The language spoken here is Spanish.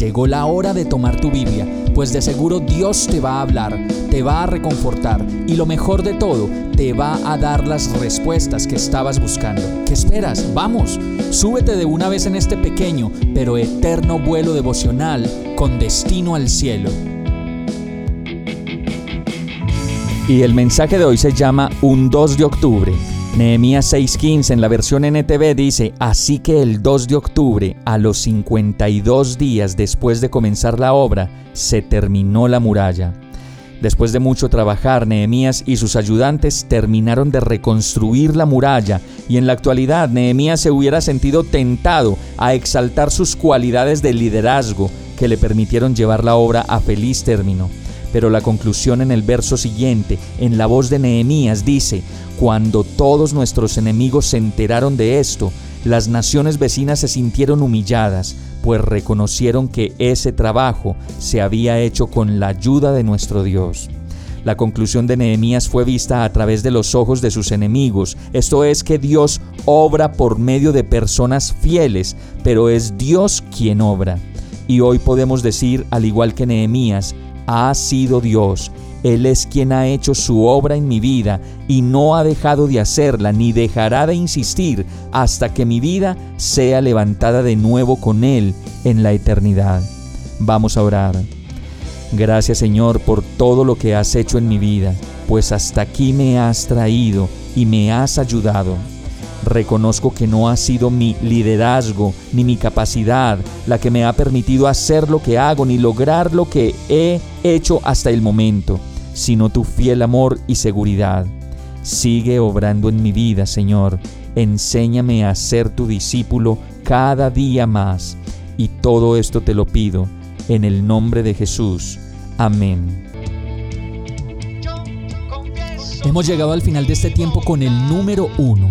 Llegó la hora de tomar tu Biblia, pues de seguro Dios te va a hablar, te va a reconfortar y lo mejor de todo, te va a dar las respuestas que estabas buscando. ¿Qué esperas? Vamos, súbete de una vez en este pequeño pero eterno vuelo devocional con destino al cielo. Y el mensaje de hoy se llama Un 2 de octubre. Nehemías 6:15 en la versión NTV dice, así que el 2 de octubre, a los 52 días después de comenzar la obra, se terminó la muralla. Después de mucho trabajar, Nehemías y sus ayudantes terminaron de reconstruir la muralla y en la actualidad Nehemías se hubiera sentido tentado a exaltar sus cualidades de liderazgo que le permitieron llevar la obra a feliz término. Pero la conclusión en el verso siguiente, en la voz de Nehemías, dice, cuando todos nuestros enemigos se enteraron de esto, las naciones vecinas se sintieron humilladas, pues reconocieron que ese trabajo se había hecho con la ayuda de nuestro Dios. La conclusión de Nehemías fue vista a través de los ojos de sus enemigos, esto es que Dios obra por medio de personas fieles, pero es Dios quien obra. Y hoy podemos decir, al igual que Nehemías, ha sido Dios él es quien ha hecho su obra en mi vida y no ha dejado de hacerla ni dejará de insistir hasta que mi vida sea levantada de nuevo con Él en la eternidad. Vamos a orar. Gracias Señor por todo lo que has hecho en mi vida, pues hasta aquí me has traído y me has ayudado. Reconozco que no ha sido mi liderazgo ni mi capacidad la que me ha permitido hacer lo que hago ni lograr lo que he hecho hasta el momento sino tu fiel amor y seguridad. Sigue obrando en mi vida, Señor. Enséñame a ser tu discípulo cada día más. Y todo esto te lo pido en el nombre de Jesús. Amén. Hemos llegado al final de este tiempo con el número uno